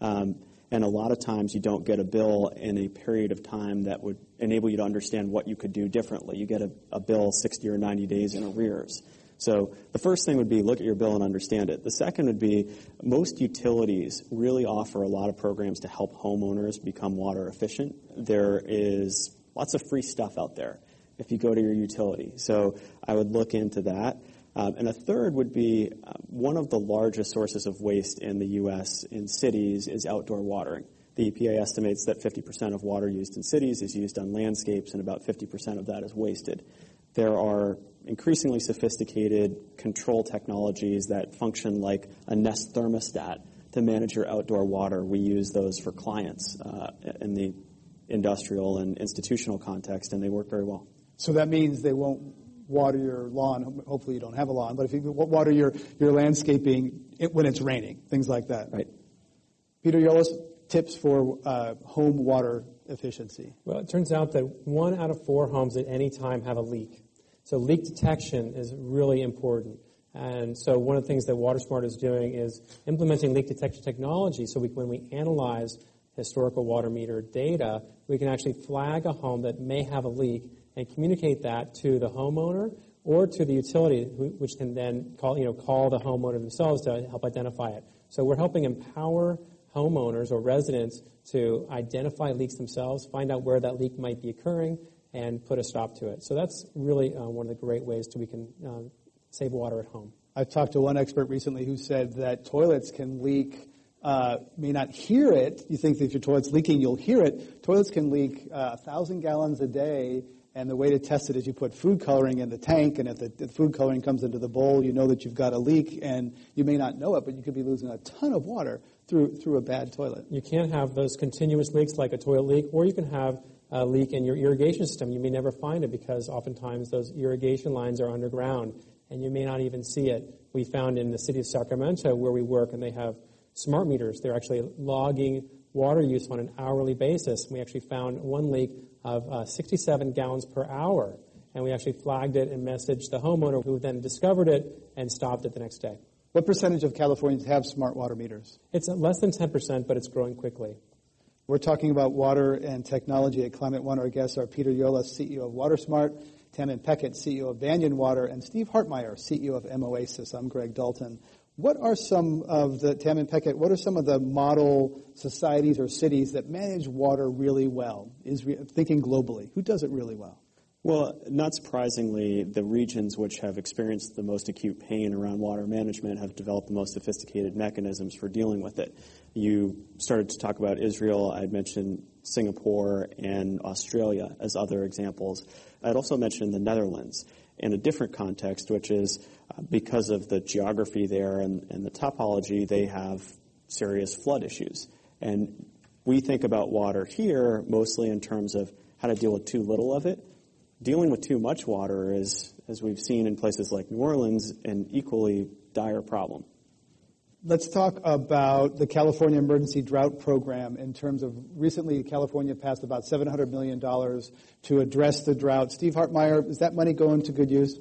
Um, and a lot of times you don't get a bill in a period of time that would enable you to understand what you could do differently. You get a, a bill 60 or 90 days in arrears. So the first thing would be look at your bill and understand it. The second would be most utilities really offer a lot of programs to help homeowners become water efficient. There is lots of free stuff out there if you go to your utility. So I would look into that. Um, and a third would be uh, one of the largest sources of waste in the U.S. in cities is outdoor watering. The EPA estimates that 50% of water used in cities is used on landscapes, and about 50% of that is wasted. There are increasingly sophisticated control technologies that function like a Nest thermostat to manage your outdoor water. We use those for clients uh, in the industrial and institutional context, and they work very well. So that means they won't water your lawn. Hopefully you don't have a lawn, but if you water your, your landscaping when it's raining, things like that. Right. Peter Yolles, tips for uh, home water efficiency. Well, it turns out that one out of four homes at any time have a leak. So leak detection is really important. And so one of the things that WaterSmart is doing is implementing leak detection technology so we, when we analyze historical water meter data, we can actually flag a home that may have a leak and communicate that to the homeowner or to the utility, which can then call, you know, call the homeowner themselves to help identify it. So we're helping empower homeowners or residents to identify leaks themselves, find out where that leak might be occurring, and put a stop to it. So that's really uh, one of the great ways to we can uh, save water at home. I've talked to one expert recently who said that toilets can leak. Uh, may not hear it. You think that if your toilet's leaking, you'll hear it. Toilets can leak uh, a thousand gallons a day and the way to test it is you put food coloring in the tank, and if the, the, food coloring comes into the bowl, you know that you've got a leak, and you may not know it, but you could be losing a ton of water through through a bad toilet. You can't have those continuous leaks like a toilet leak, or you can have a leak in your irrigation system. You may never find it because oftentimes those irrigation lines are underground, and you may not even see it. We found in the city of Sacramento where we work, and they have smart meters. They're actually logging water use on an hourly basis. We actually found one leak of uh, 67 gallons per hour. And we actually flagged it and messaged the homeowner who then discovered it and stopped it the next day. What percentage of Californians have smart water meters? It's less than 10%, but it's growing quickly. We're talking about water and technology at Climate One. Our guests are Peter Yolles, CEO of WaterSmart, Tamin Pechet, CEO of Banyan Water, and Steve Hartmeyer, CEO of MOASIS. I'm Greg Dalton. What are some of the, Tamin Pechet, what are some of the model societies or cities that manage water really well? Is thinking globally, who does it really well? Well, not surprisingly, the regions which have experienced the most acute pain around water management have developed the most sophisticated mechanisms for dealing with it. You started to talk about Israel. I'd mentioned Singapore and Australia as other examples. I'd also mentioned the Netherlands in a different context, which is uh, because of the geography there and, and the topology, they have serious flood issues. And we think about water here mostly in terms of how to deal with too little of it dealing with too much water is, as we've seen in places like New Orleans, an equally dire problem. Let's talk about the California Emergency Drought Program in terms of recently California passed about $700 million to address the drought. Steve Hartmeyer, is that money going to good use?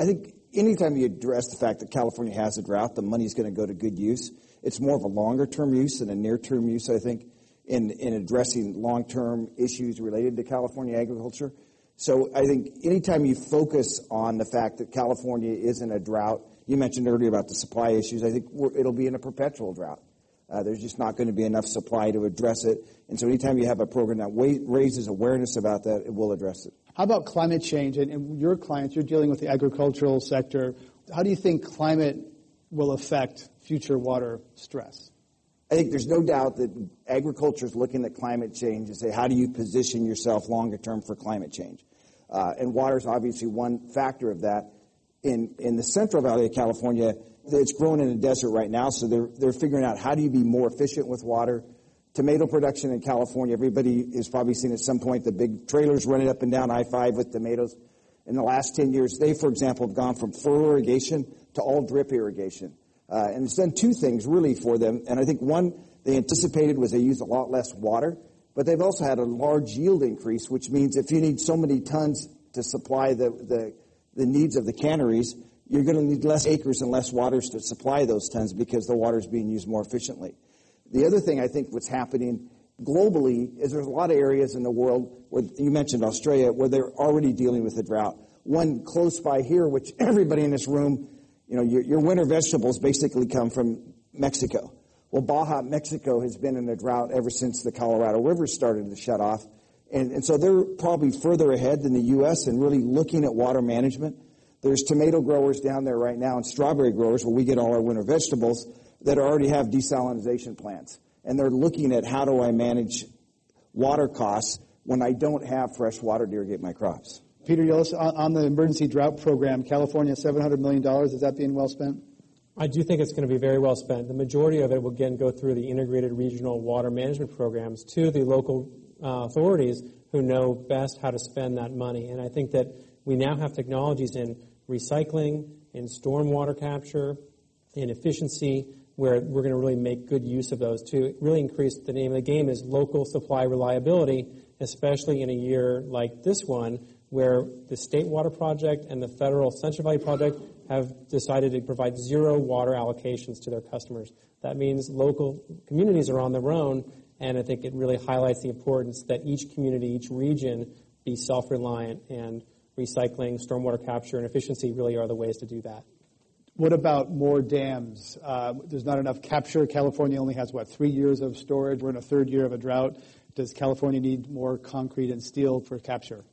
I think anytime you address the fact that California has a drought, the money is going to go to good use. It's more of a longer term use than a near term use, I think, in, in addressing long term issues related to California agriculture. So I think anytime you focus on the fact that California is in a drought, you mentioned earlier about the supply issues, I think it'll be in a perpetual drought. Uh, there's just not going to be enough supply to address it. And so anytime you have a program that wa- raises awareness about that, it will address it. How about climate change? And, and your clients, you're dealing with the agricultural sector. How do you think climate will affect future water stress? I think there's no doubt that agriculture is looking at climate change and say, how do you position yourself longer term for climate change? Uh, and water is obviously one factor of that. In, in the Central Valley of California, it's growing in a desert right now, so they're, they're figuring out how do you be more efficient with water. Tomato production in California, everybody has probably seen at some point the big trailers running up and down I-5 with tomatoes. In the last 10 years, they, for example, have gone from full irrigation to all drip irrigation. Uh, and it's done two things really for them. And I think one they anticipated was they use a lot less water, but they've also had a large yield increase, which means if you need so many tons to supply the, the, the needs of the canneries, you're going to need less acres and less waters to supply those tons because the water is being used more efficiently. The other thing I think what's happening globally is there's a lot of areas in the world where you mentioned Australia where they're already dealing with a drought. One close by here, which everybody in this room you know, your, your winter vegetables basically come from Mexico. Well, Baja, Mexico has been in a drought ever since the Colorado River started to shut off. And, and so they're probably further ahead than the U.S. and really looking at water management. There's tomato growers down there right now and strawberry growers where we get all our winter vegetables that already have desalination plants. And they're looking at how do I manage water costs when I don't have fresh water to irrigate my crops. Peter Yolles, on the emergency drought program, California, $700 million. Is that being well spent? I do think it's going to be very well spent. The majority of it will again go through the integrated regional water management programs to the local uh, authorities who know best how to spend that money. And I think that we now have technologies in recycling, in stormwater capture, in efficiency, where we're going to really make good use of those to really increase the name of the game is local supply reliability, especially in a year like this one where the State Water Project and the federal Central Valley Project have decided to provide zero water allocations to their customers. That means local communities are on their own, and I think it really highlights the importance that each community, each region, be self-reliant and recycling, stormwater capture, and efficiency really are the ways to do that. What about more dams? Uh, there's not enough capture. California only has, what, three years of storage. We're in a third year of a drought. Does California need more concrete and steel for capture?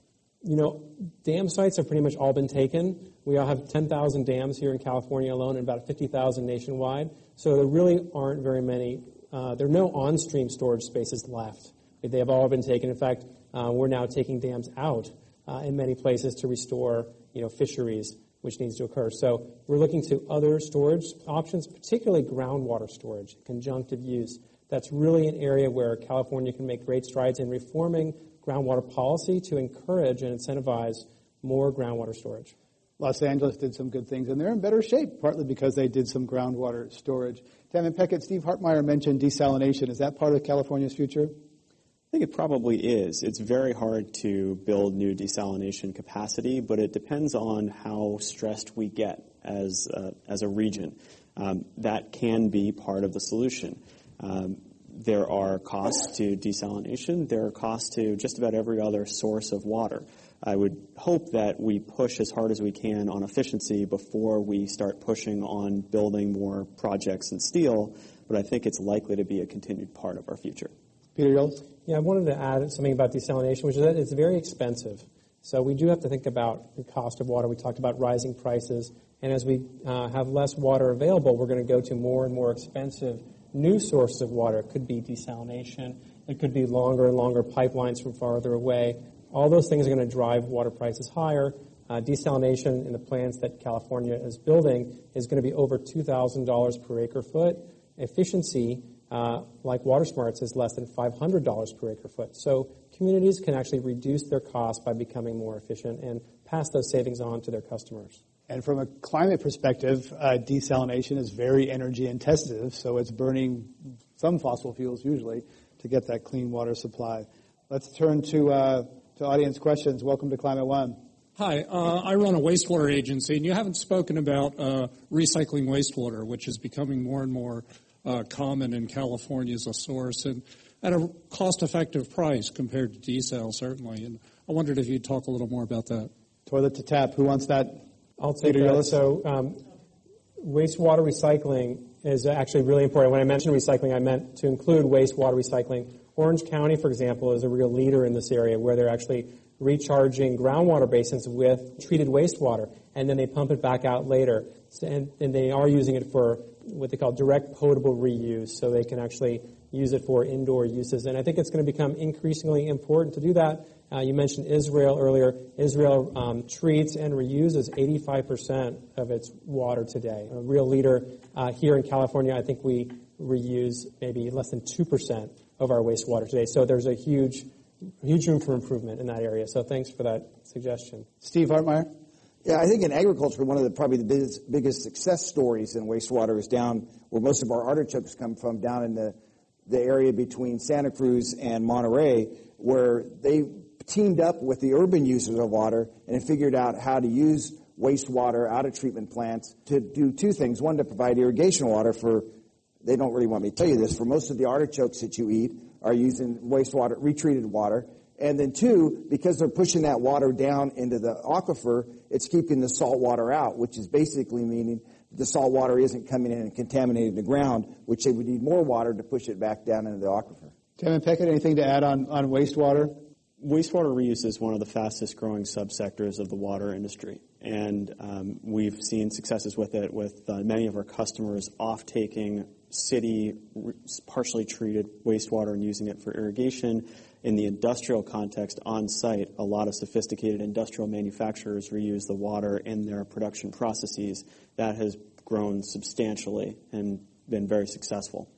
you know, dam sites have pretty much all been taken. We all have 10,000 dams here in California alone and about 50,000 nationwide. So there really aren't very many, uh, there are no on-stream storage spaces left. They have all been taken. In fact, uh, we're now taking dams out uh, in many places to restore, you know, fisheries, which needs to occur. So we're looking to other storage options, particularly groundwater storage, conjunctive use. That's really an area where California can make great strides in reforming groundwater policy to encourage and incentivize more groundwater storage. Los Angeles did some good things, and they're in better shape, partly because they did some groundwater storage. Tamin Pechet, Steve Hartmeyer mentioned desalination. Is that part of California's future? I think it probably is. It's very hard to build new desalination capacity, but it depends on how stressed we get as a, as a region. Um, that can be part of the solution. Um, there are costs to desalination. There are costs to just about every other source of water. I would hope that we push as hard as we can on efficiency before we start pushing on building more projects in steel, but I think it's likely to be a continued part of our future. Peter Yolles? Yeah, I wanted to add something about desalination, which is that it's very expensive. So we do have to think about the cost of water. We talked about rising prices. And as we uh, have less water available, we're going to go to more and more expensive new sources of water. It could be desalination. It could be longer and longer pipelines from farther away. All those things are going to drive water prices higher. Uh, desalination in the plants that California is building is going to be over $2,000 per acre foot. Efficiency, uh, like WaterSmart's, is less than $500 per acre foot. So communities can actually reduce their costs by becoming more efficient and pass those savings on to their customers. And from a climate perspective, uh, desalination is very energy intensive, so it's burning some fossil fuels usually to get that clean water supply. Let's turn to, uh, to audience questions. Welcome to Climate One. Hi, uh, I run a wastewater agency, and you haven't spoken about uh, recycling wastewater, which is becoming more and more uh, common in California as a source and at a cost-effective price compared to desal, certainly. And I wondered if you'd talk a little more about that. Toilet to tap. Who wants that? I'll take Peter that. So, um, wastewater recycling is actually really important. When I mentioned recycling, I meant to include wastewater recycling. Orange County, for example, is a real leader in this area where they're actually recharging groundwater basins with treated wastewater, and then they pump it back out later. And, and they are using it for what they call direct potable reuse, so they can actually use it for indoor uses. And I think it's going to become increasingly important to do that. Uh, you mentioned Israel earlier. Israel um, treats and reuses 85% of its water today. A real leader uh, here in California, I think we reuse maybe less than 2% of our wastewater today. So there's a huge, huge room for improvement in that area. So thanks for that suggestion. Steve Hartmeyer? Yeah, I think in agriculture, one of the probably the biggest, biggest success stories in wastewater is down where most of our artichokes come from, down in the, the area between Santa Cruz and Monterey, where they teamed up with the urban users of water and figured out how to use wastewater out of treatment plants to do two things. One, to provide irrigation water for, they don't really want me to tell you this, for most of the artichokes that you eat are using wastewater, retreated water. And then two, because they're pushing that water down into the aquifer, it's keeping the salt water out, which is basically meaning the salt water isn't coming in and contaminating the ground, which they would need more water to push it back down into the aquifer. Tamin Pechet, anything to add on, on wastewater? Wastewater reuse is one of the fastest growing subsectors of the water industry. And um, we've seen successes with it with uh, many of our customers off taking city partially treated wastewater and using it for irrigation in the industrial context on site, a lot of sophisticated industrial manufacturers reuse the water in their production processes. That has grown substantially and been very successful.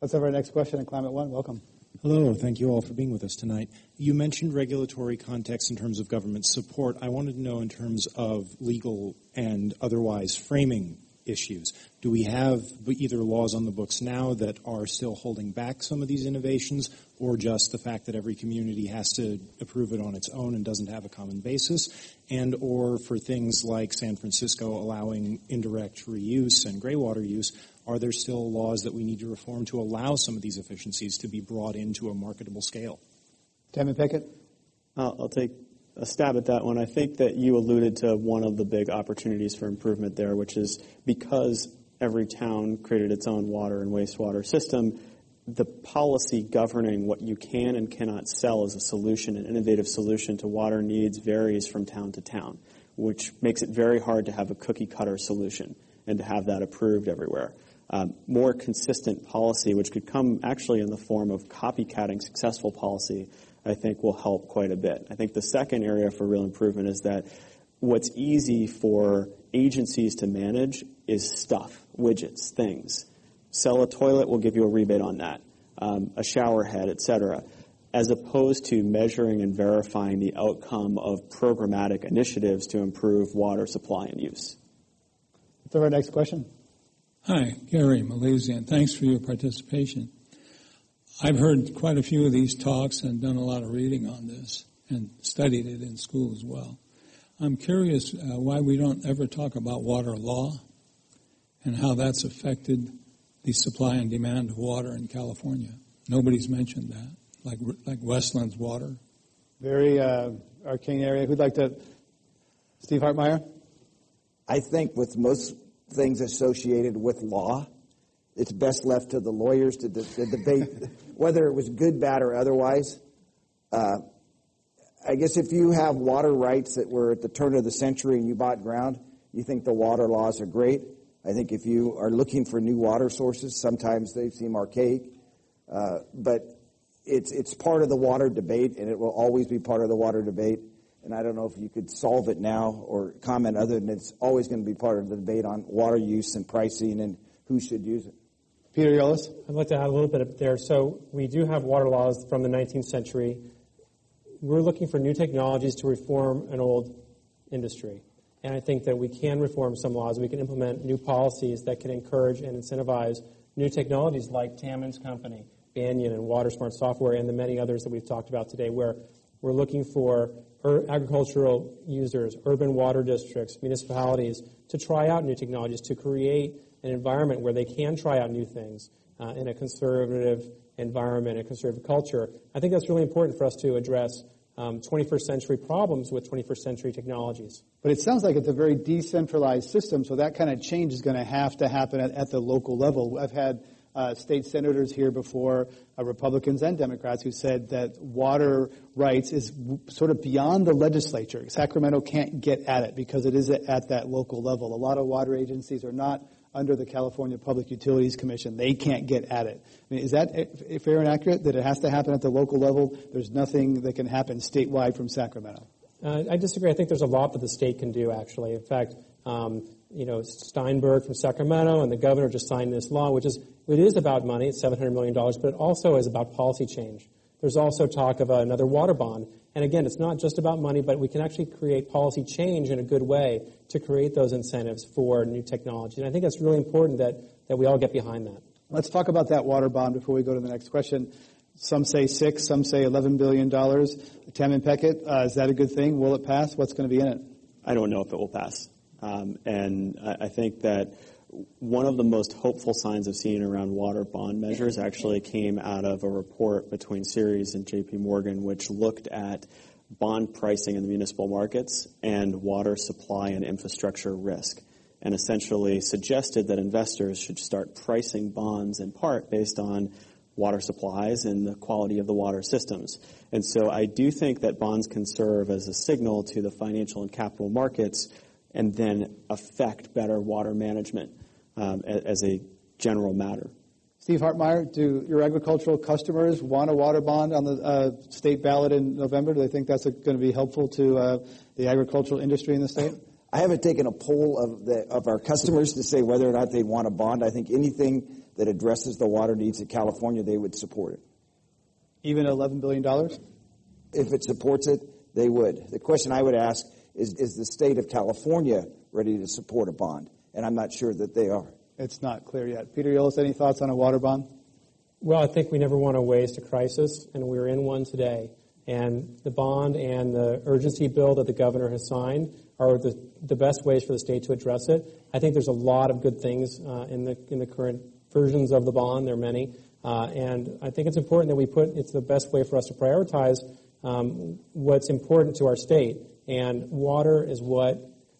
Let's have our next question in Climate One. Welcome. Hello, thank you all for being with us tonight. You mentioned regulatory context in terms of government support. I wanted to know in terms of legal and otherwise framing issues. Do we have either laws on the books now that are still holding back some of these innovations, or just the fact that every community has to approve it on its own and doesn't have a common basis, and or for things like San Francisco allowing indirect reuse and gray water use, are there still laws that we need to reform to allow some of these efficiencies to be brought into a marketable scale? Tamin Pechet? I'll, I'll take a stab at that one. I think that you alluded to one of the big opportunities for improvement there, which is because every town created its own water and wastewater system, the policy governing what you can and cannot sell as a solution, an innovative solution to water needs varies from town to town, which makes it very hard to have a cookie cutter solution and to have that approved everywhere. Um, more consistent policy, which could come actually in the form of copycatting successful policy, I think will help quite a bit. I think the second area for real improvement is that what's easy for agencies to manage is stuff, widgets, things. Sell a toilet, we'll give you a rebate on that. Um, a shower head, etc. As opposed to measuring and verifying the outcome of programmatic initiatives to improve water supply and use. Have our next question. Hi, Gary Malaysian. Thanks for your participation. I've heard quite a few of these talks and done a lot of reading on this and studied it in school as well. I'm curious uh, why we don't ever talk about water law and how that's affected the supply and demand of water in California. Nobody's mentioned that, like like Westlands water. Very uh, arcane area. Who'd like to? Steve Hartmeyer. I think with most things associated with law, it's best left to the lawyers to, de- to debate whether it was good, bad, or otherwise. Uh, I guess if you have water rights that were at the turn of the century and you bought ground, you think the water laws are great. I think if you are looking for new water sources, sometimes they seem archaic. Uh, but it's, it's part of the water debate, and it will always be part of the water debate. And I don't know if you could solve it now or comment other than it's always going to be part of the debate on water use and pricing and who should use it. Peter Yolles? I'd like to add a little bit there. So we do have water laws from the 19th century. We're looking for new technologies to reform an old industry. And I think that we can reform some laws. We can implement new policies that can encourage and incentivize new technologies like Tamin's Company, Banyan, and WaterSmart Software, and the many others that we've talked about today, where we're looking for agricultural users, urban water districts, municipalities to try out new technologies, to create an environment where they can try out new things uh, in a conservative environment, a conservative culture. I think that's really important for us to address um, 21st century problems with 21st century technologies. But it sounds like it's a very decentralized system, so that kind of change is going to have to happen at, at the local level. I've had uh, state senators here before, uh, Republicans and Democrats, who said that water rights is w- sort of beyond the legislature. Sacramento can't get at it because it is at that local level. A lot of water agencies are not under the California Public Utilities Commission. They can't get at it. I mean, is that fair and accurate that it has to happen at the local level? There's nothing that can happen statewide from Sacramento. Uh, I disagree. I think there's a lot that the state can do, actually. In fact, um, you know, Steinberg from Sacramento and the governor just signed this law, which is, it is about money, it's $700 million, but it also is about policy change. There's also talk of another water bond. And again, it's not just about money, but we can actually create policy change in a good way to create those incentives for new technology. And I think that's really important that, that we all get behind that. Let's talk about that water bond before we go to the next question. Some say six, some say $11 billion. Tamin Pechet, uh, is that a good thing? Will it pass? What's going to be in it? I don't know if it will pass. Um, and I, I think that one of the most hopeful signs I've seen around water bond measures actually came out of a report between Ceres and JP Morgan, which looked at bond pricing in the municipal markets and water supply and infrastructure risk, and essentially suggested that investors should start pricing bonds in part based on water supplies and the quality of the water systems. And so I do think that bonds can serve as a signal to the financial and capital markets and then affect better water management um, as a general matter. Steve Hartmeyer, do your agricultural customers want a water bond on the uh, state ballot in November? Do they think that's going to be helpful to uh, the agricultural industry in the state? I haven't taken a poll of the of our customers to say whether or not they want a bond. I think anything that addresses the water needs of California, they would support it. Even $11 billion? If it supports it, they would. The question I would ask is, is the state of California ready to support a bond? And I'm not sure that they are. It's not clear yet. Peter Yolles, any thoughts on a water bond? Well, I think we never want to waste a crisis, and we're in one today. And the bond and the urgency bill that the governor has signed are the, the best ways for the state to address it. I think there's a lot of good things uh, in the in the current versions of the bond. There are many, uh, and I think it's important that we put. It's the best way for us to prioritize um, what's important to our state. And water is what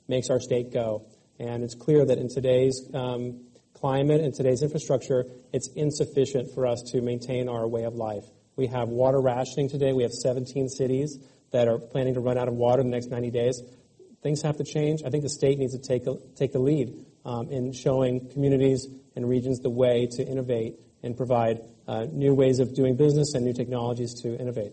makes our state go. And it's clear that in today's um, climate and today's infrastructure, it's insufficient for us to maintain our way of life. We have water rationing today. We have 17 cities that are planning to run out of water in the next 90 days. Things have to change. I think the state needs to take, a, take the lead um, in showing communities and regions the way to innovate and provide uh, new ways of doing business and new technologies to innovate.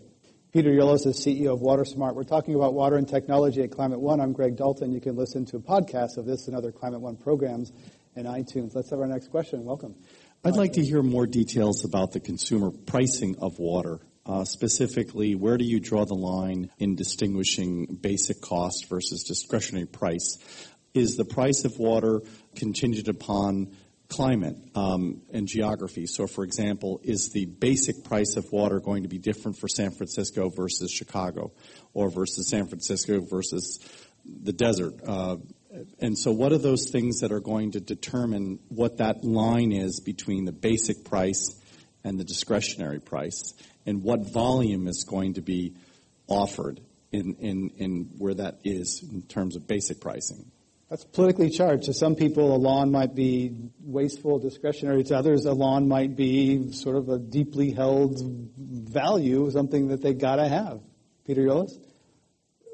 Peter Yolles is CEO of WaterSmart. We're talking about water and technology at Climate One. I'm Greg Dalton. You can listen to a podcast of this and other Climate One programs in iTunes. Let's have our next question. Welcome. I'd like to hear more details about the consumer pricing of water. Uh, specifically, where do you draw the line in distinguishing basic cost versus discretionary price? Is the price of water contingent upon climate um, and geography. So, for example, is the basic price of water going to be different for San Francisco versus Chicago, or versus San Francisco versus the desert? Uh, and so, what are those things that are going to determine what that line is between the basic price and the discretionary price, and what volume is going to be offered in, in, in where that is in terms of basic pricing? That's politically charged. To some people, a lawn might be wasteful, discretionary. To others, a lawn might be sort of a deeply held value, something that they gotta have. Peter Yolles?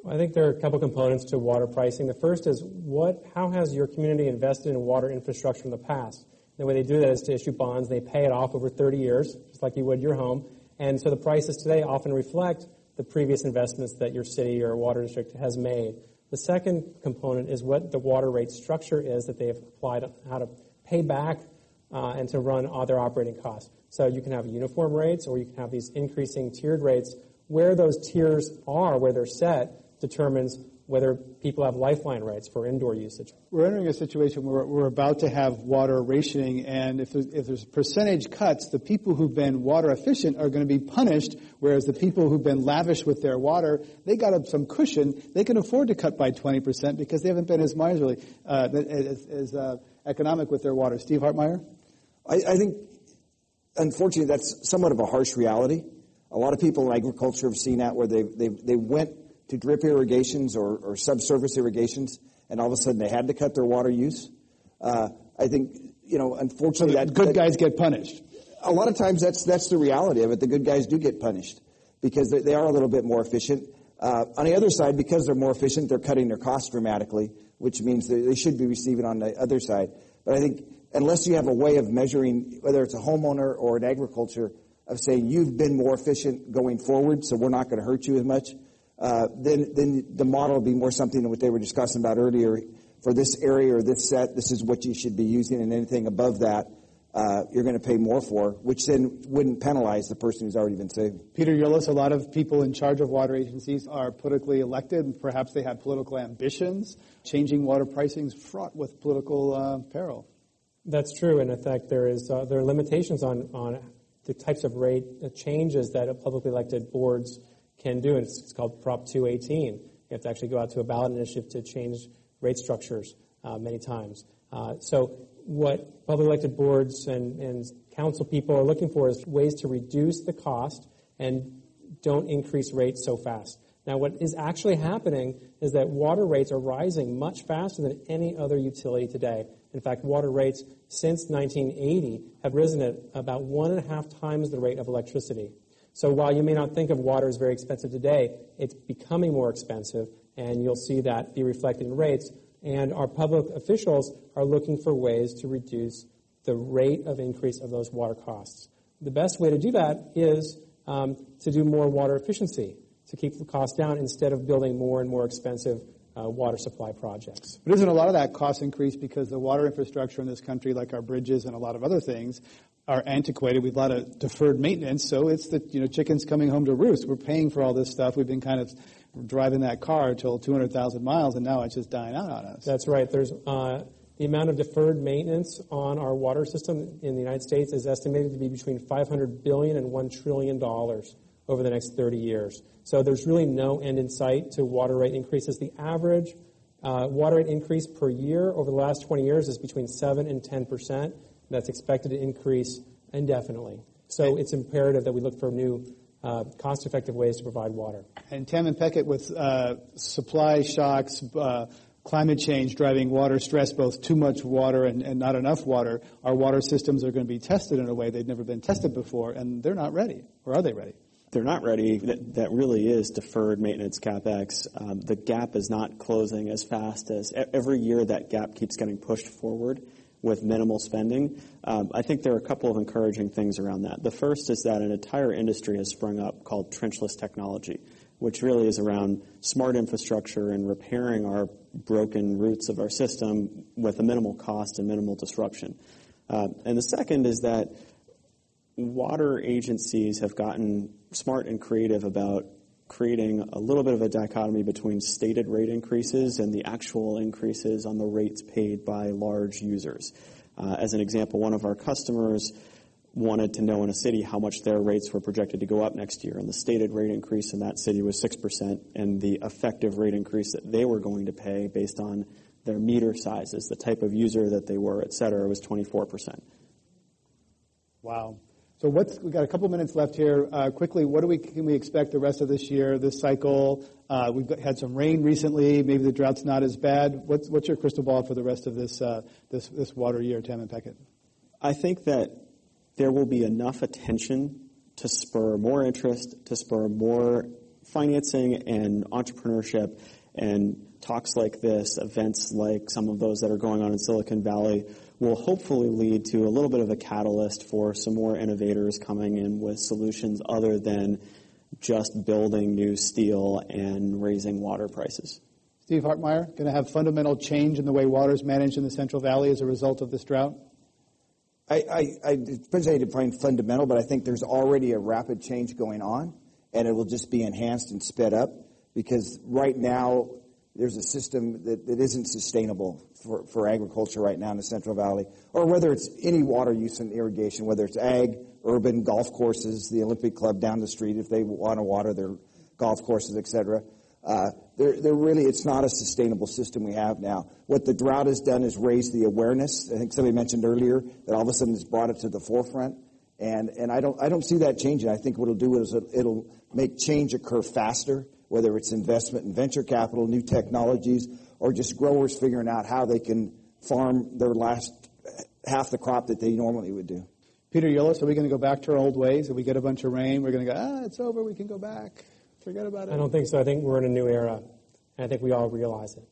I think there are a couple components to water pricing. The first is what, how has your community invested in water infrastructure in the past? The way they do that is to issue bonds. They pay it off over 30 years, just like you would your home. And so the prices today often reflect the previous investments that your city or water district has made. The second component is what the water rate structure is that they have applied, how to pay back uh, and to run other operating costs. So you can have uniform rates or you can have these increasing tiered rates. Where those tiers are, where they're set, determines whether people have lifeline rights for indoor usage. We're entering a situation where we're about to have water rationing, and if there's, if there's percentage cuts, the people who've been water efficient are going to be punished, whereas the people who've been lavish with their water, they got some cushion. They can afford to cut by 20% because they haven't been as miserly, uh, as, as uh, economic with their water. Steve Hartmeyer? I, I think, unfortunately, that's somewhat of a harsh reality. A lot of people in agriculture have seen that where they, they, they went to drip irrigations or, or subsurface irrigations, and all of a sudden they had to cut their water use. Uh, I think, you know, unfortunately, so that good that, guys get punished. A lot of times, that's that's the reality of it. The good guys do get punished because they, they are a little bit more efficient. Uh, on the other side, because they're more efficient, they're cutting their costs dramatically, which means they, they should be receiving on the other side. But I think unless you have a way of measuring, whether it's a homeowner or an agriculture, of saying you've been more efficient going forward, so we're not going to hurt you as much uh, then, then the model will be more something than what they were discussing about earlier. For this area or this set, this is what you should be using, and anything above that, uh, you're going to pay more for, which then wouldn't penalize the person who's already been saving. Peter Yolles, a lot of people in charge of water agencies are politically elected, and perhaps they have political ambitions. Changing water pricing is fraught with political uh, peril. That's true, and in fact, there is uh, there are limitations on on the types of rate changes that a publicly elected boards can do, and it's, it's called Prop 218. You have to actually go out to a ballot initiative to change rate structures uh, many times. Uh, so what public elected boards and, and council people are looking for is ways to reduce the cost and don't increase rates so fast. Now, what is actually happening is that water rates are rising much faster than any other utility today. In fact, water rates since 1980 have risen at about one and a half times the rate of electricity. So while you may not think of water as very expensive today, it's becoming more expensive, and you'll see that be reflected in rates. And our public officials are looking for ways to reduce the rate of increase of those water costs. The best way to do that is um, to do more water efficiency, to keep the cost down instead of building more and more expensive uh, water supply projects. But isn't a lot of that cost increase because the water infrastructure in this country, like our bridges and a lot of other things, are antiquated. We've a lot of deferred maintenance, so it's the you know chickens coming home to roost. We're paying for all this stuff. We've been kind of driving that car until 200,000 miles, and now it's just dying out on us. That's right. There's uh, the amount of deferred maintenance on our water system in the United States is estimated to be between 500 billion and 1 trillion dollars over the next 30 years. So there's really no end in sight to water rate increases. The average uh, water rate increase per year over the last 20 years is between 7 and 10 percent. That's expected to increase indefinitely. So it's imperative that we look for new uh, cost-effective ways to provide water. And Tamin Pechet, with uh, supply shocks, uh, climate change driving water stress, both too much water and, and, not enough water, our water systems are going to be tested in a way they've never been tested before, and they're not ready. Or are they ready? They're not ready. That, that really is deferred maintenance capex. Um, the gap is not closing as fast as every year that gap keeps getting pushed forward with minimal spending. Um, I think there are a couple of encouraging things around that. The first is that an entire industry has sprung up called trenchless technology, which really is around smart infrastructure and repairing our broken roots of our system with a minimal cost and minimal disruption. Uh, and the second is that water agencies have gotten smart and creative about creating a little bit of a dichotomy between stated rate increases and the actual increases on the rates paid by large users. Uh, as an example, one of our customers wanted to know in a city how much their rates were projected to go up next year, and the stated rate increase in that city was 6%, and the effective rate increase that they were going to pay based on their meter sizes, the type of user that they were, et cetera, was 24%. Wow. So what's, we've got a couple minutes left here. Uh, quickly, what do we, can we expect the rest of this year, this cycle? Uh, we've got, had some rain recently. Maybe the drought's not as bad. What's, what's your crystal ball for the rest of this, uh, this, this water year, Tamin Pechet? I think that there will be enough attention to spur more interest, to spur more financing and entrepreneurship and talks like this, events like some of those that are going on in Silicon Valley, will hopefully lead to a little bit of a catalyst for some more innovators coming in with solutions other than just building new steel and raising water prices. Steve Hartmeyer, going to have fundamental change in the way water is managed in the Central Valley as a result of this drought? I, I, I depends how you define fundamental, but I think there's already a rapid change going on, and it will just be enhanced and sped up because right now there's a system that, that isn't sustainable for, for agriculture right now in the Central Valley, or whether it's any water use in irrigation, whether it's ag, urban, golf courses, the Olympic Club down the street, if they want to water their golf courses, etc. Uh, they're, they're really, it's not a sustainable system we have now. What the drought has done is raise the awareness. I think somebody mentioned earlier that all of a sudden it's brought it to the forefront. And, and I don't, I don't see that changing. I think what it'll do is it'll make change occur faster whether it's investment in venture capital, new technologies, or just growers figuring out how they can farm their last half the crop that they normally would do. Peter Yolles, are we going to go back to our old ways? If we get a bunch of rain, we're going to go, ah, it's over, we can go back. Forget about it. I don't think so. I think we're in a new era, and I think we all realize it.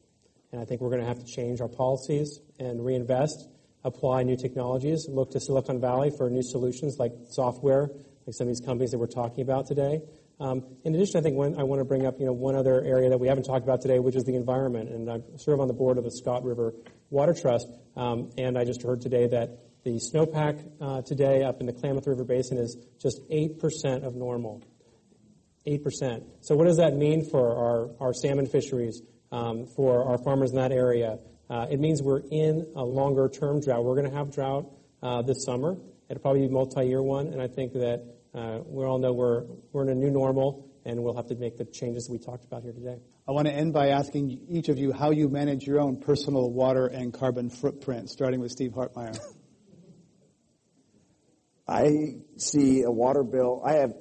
And I think we're going to have to change our policies and reinvest, apply new technologies, look to Silicon Valley for new solutions like software, like some of these companies that we're talking about today. Um, in addition, I think I want to bring up you know, one other area that we haven't talked about today, which is the environment. And I serve on the board of the Scott River Water Trust, um, and I just heard today that the snowpack uh, today up in the Klamath River Basin is just 8% of normal. 8%. So what does that mean for our, our salmon fisheries, um, for our farmers in that area? Uh, it means we're in a longer term drought. We're going to have drought uh, this summer. It'll probably be a multi-year one, and I think that uh, we all know we're, we're in a new normal and we'll have to make the changes we talked about here today. I want to end by asking each of you how you manage your own personal water and carbon footprint, starting with Steve Hartmeyer. I see a water bill. I have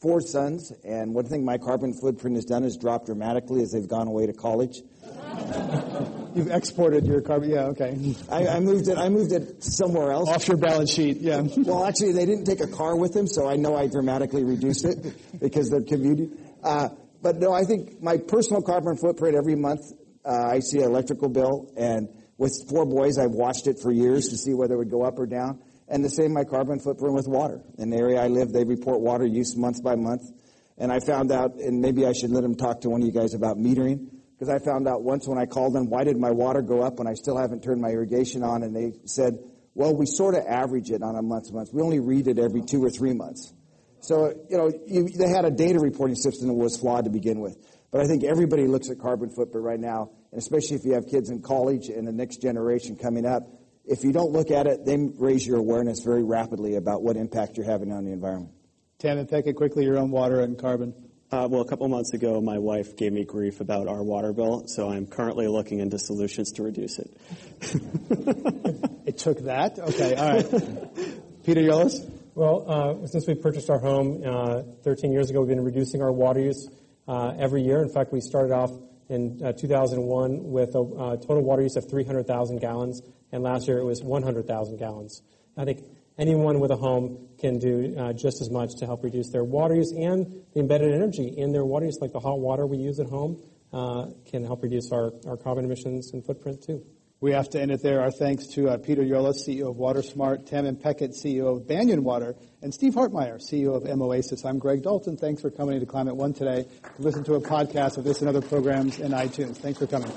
four sons, and one thing my carbon footprint has done is drop dramatically as they've gone away to college. You've exported your carbon. Yeah, okay. I, I, moved it. I moved it somewhere else. Off your balance sheet. Yeah. well, actually, they didn't take a car with them, so I know I dramatically reduced it because they're commuting. Uh, but no, I think my personal carbon footprint every month, uh, I see an electrical bill, and with four boys, I've watched it for years to see whether it would go up or down. And the same my carbon footprint with water. In the area I live, they report water use month by month. And I found out, and maybe I should let them talk to one of you guys about metering because I found out once when I called them, why did my water go up when I still haven't turned my irrigation on? And they said, well, we sort of average it on a month to month. We only read it every two or three months. So, you know, you, they had a data reporting system that was flawed to begin with. But I think everybody looks at carbon footprint right now, and especially if you have kids in college and the next generation coming up, if you don't look at it, they raise your awareness very rapidly about what impact you're having on the environment. Tamin Pechet, quickly, your own water and carbon. Uh, well, a couple months ago, my wife gave me grief about our water bill, so I'm currently looking into solutions to reduce it. it took that? Okay, all right. Peter Yolles? Well, uh, since we purchased our home uh, 13 years ago, we've been reducing our water use uh, every year. In fact, we started off in uh, 2001 with a uh, total water use of 300,000 gallons, and last year it was 100,000 gallons. I think anyone with a home can do uh, just as much to help reduce their water use and the embedded energy in their water use, like the hot water we use at home, uh, can help reduce our, our carbon emissions and footprint too. We have to end it there. Our thanks to uh, Peter Yolles, CEO of WaterSmart, Tamin Pechet, CEO of Banyan Water, and Steve Hartmeyer, CEO of MOASIS. I'm Greg Dalton. Thanks for coming to Climate One today. To listen to a podcast of this and other programs in iTunes. Thanks for coming.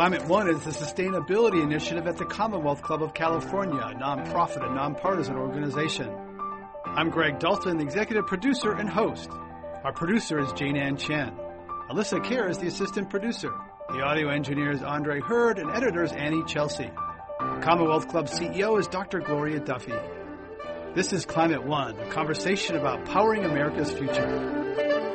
Climate One is the sustainability initiative at the Commonwealth Club of California, a nonprofit and nonpartisan organization. I'm Greg Dalton, the executive producer and host. Our producer is Jane Ann Chen. Alyssa Kerr is the assistant producer. The audio engineer is Andre Hurd and editor is Annie Chelsea. The Commonwealth Club CEO is Dr. Gloria Duffy. This is Climate One, a conversation about powering America's future.